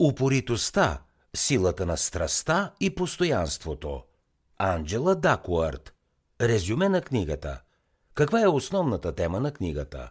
Упоритостта, силата на страста и постоянството. Анджела Дакуарт. Резюме на книгата. Каква е основната тема на книгата?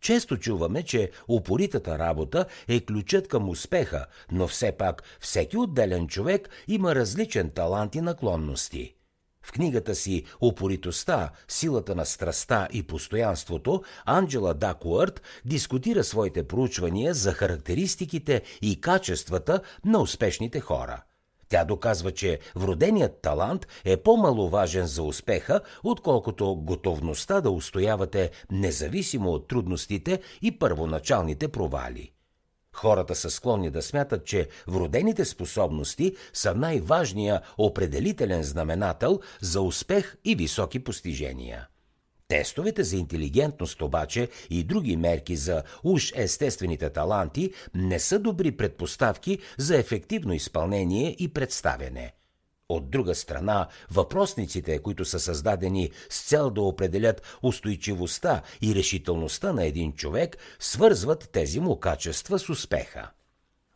Често чуваме, че упоритата работа е ключът към успеха, но все пак всеки отделен човек има различен талант и наклонности – в книгата си «Упоритостта, силата на страста и постоянството» Анджела Дакуърт дискутира своите проучвания за характеристиките и качествата на успешните хора. Тя доказва, че вроденият талант е по-маловажен за успеха, отколкото готовността да устоявате независимо от трудностите и първоначалните провали. Хората са склонни да смятат, че вродените способности са най-важния определителен знаменател за успех и високи постижения. Тестовете за интелигентност обаче и други мерки за уж естествените таланти не са добри предпоставки за ефективно изпълнение и представяне – от друга страна, въпросниците, които са създадени с цел да определят устойчивостта и решителността на един човек, свързват тези му качества с успеха.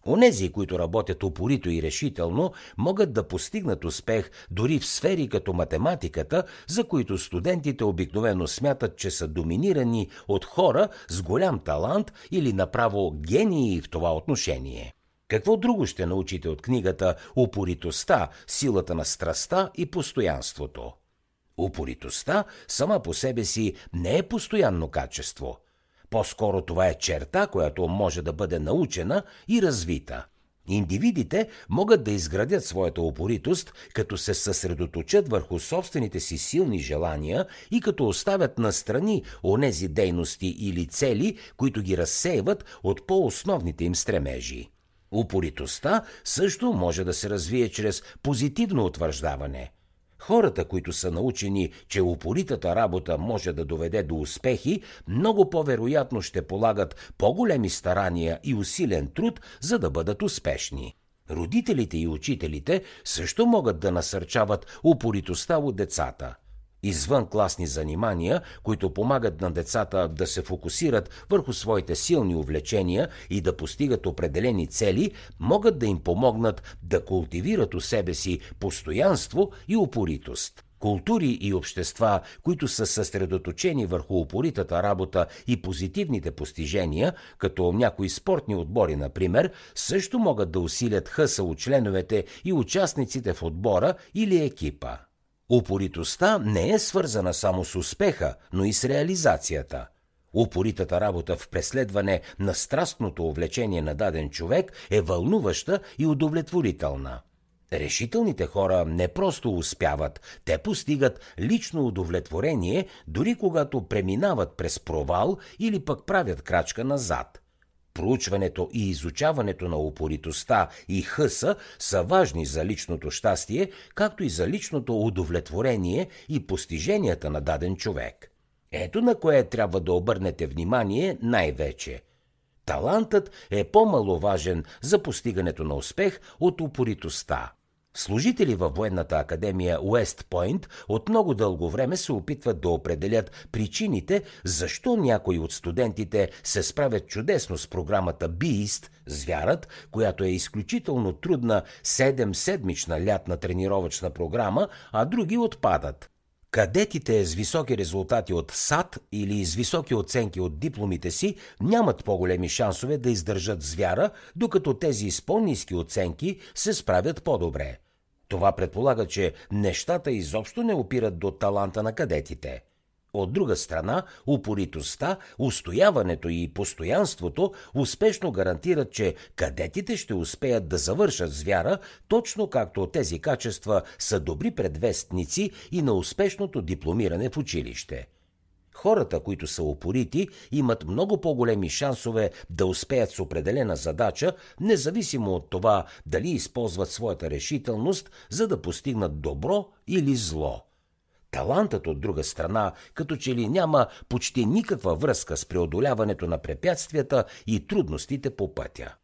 Онези, които работят упорито и решително, могат да постигнат успех дори в сфери като математиката, за които студентите обикновено смятат, че са доминирани от хора с голям талант или направо гении в това отношение. Какво друго ще научите от книгата Упоритостта, силата на страста и постоянството? Упоритостта сама по себе си не е постоянно качество. По-скоро това е черта, която може да бъде научена и развита. Индивидите могат да изградят своята упоритост, като се съсредоточат върху собствените си силни желания и като оставят настрани онези дейности или цели, които ги разсейват от по-основните им стремежи. Упоритостта също може да се развие чрез позитивно утвърждаване. Хората, които са научени, че упоритата работа може да доведе до успехи, много по-вероятно ще полагат по-големи старания и усилен труд, за да бъдат успешни. Родителите и учителите също могат да насърчават упоритостта от децата – извън класни занимания, които помагат на децата да се фокусират върху своите силни увлечения и да постигат определени цели, могат да им помогнат да култивират у себе си постоянство и упоритост. Култури и общества, които са съсредоточени върху упоритата работа и позитивните постижения, като някои спортни отбори, например, също могат да усилят хъса от членовете и участниците в отбора или екипа. Упоритостта не е свързана само с успеха, но и с реализацията. Упоритата работа в преследване на страстното увлечение на даден човек е вълнуваща и удовлетворителна. Решителните хора не просто успяват, те постигат лично удовлетворение, дори когато преминават през провал или пък правят крачка назад – Проучването и изучаването на упоритостта и хъса са важни за личното щастие, както и за личното удовлетворение и постиженията на даден човек. Ето на кое трябва да обърнете внимание най-вече. Талантът е по-маловажен за постигането на успех от упоритостта. Служители във военната академия Уест Пойнт от много дълго време се опитват да определят причините защо някои от студентите се справят чудесно с програмата Beast, звярат, която е изключително трудна 7-седмична лятна тренировъчна програма, а други отпадат. Кадетите с високи резултати от САД или с високи оценки от дипломите си нямат по-големи шансове да издържат звяра, докато тези с по-низки оценки се справят по-добре. Това предполага, че нещата изобщо не опират до таланта на кадетите. От друга страна, упоритостта, устояването и постоянството успешно гарантират, че кадетите ще успеят да завършат звяра, точно както тези качества са добри предвестници и на успешното дипломиране в училище. Хората, които са упорити, имат много по-големи шансове да успеят с определена задача, независимо от това дали използват своята решителност, за да постигнат добро или зло. Талантът от друга страна, като че ли няма почти никаква връзка с преодоляването на препятствията и трудностите по пътя.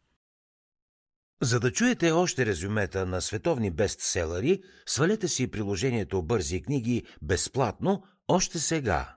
За да чуете още резюмета на световни бестселери, свалете си приложението Бързи книги безплатно още сега.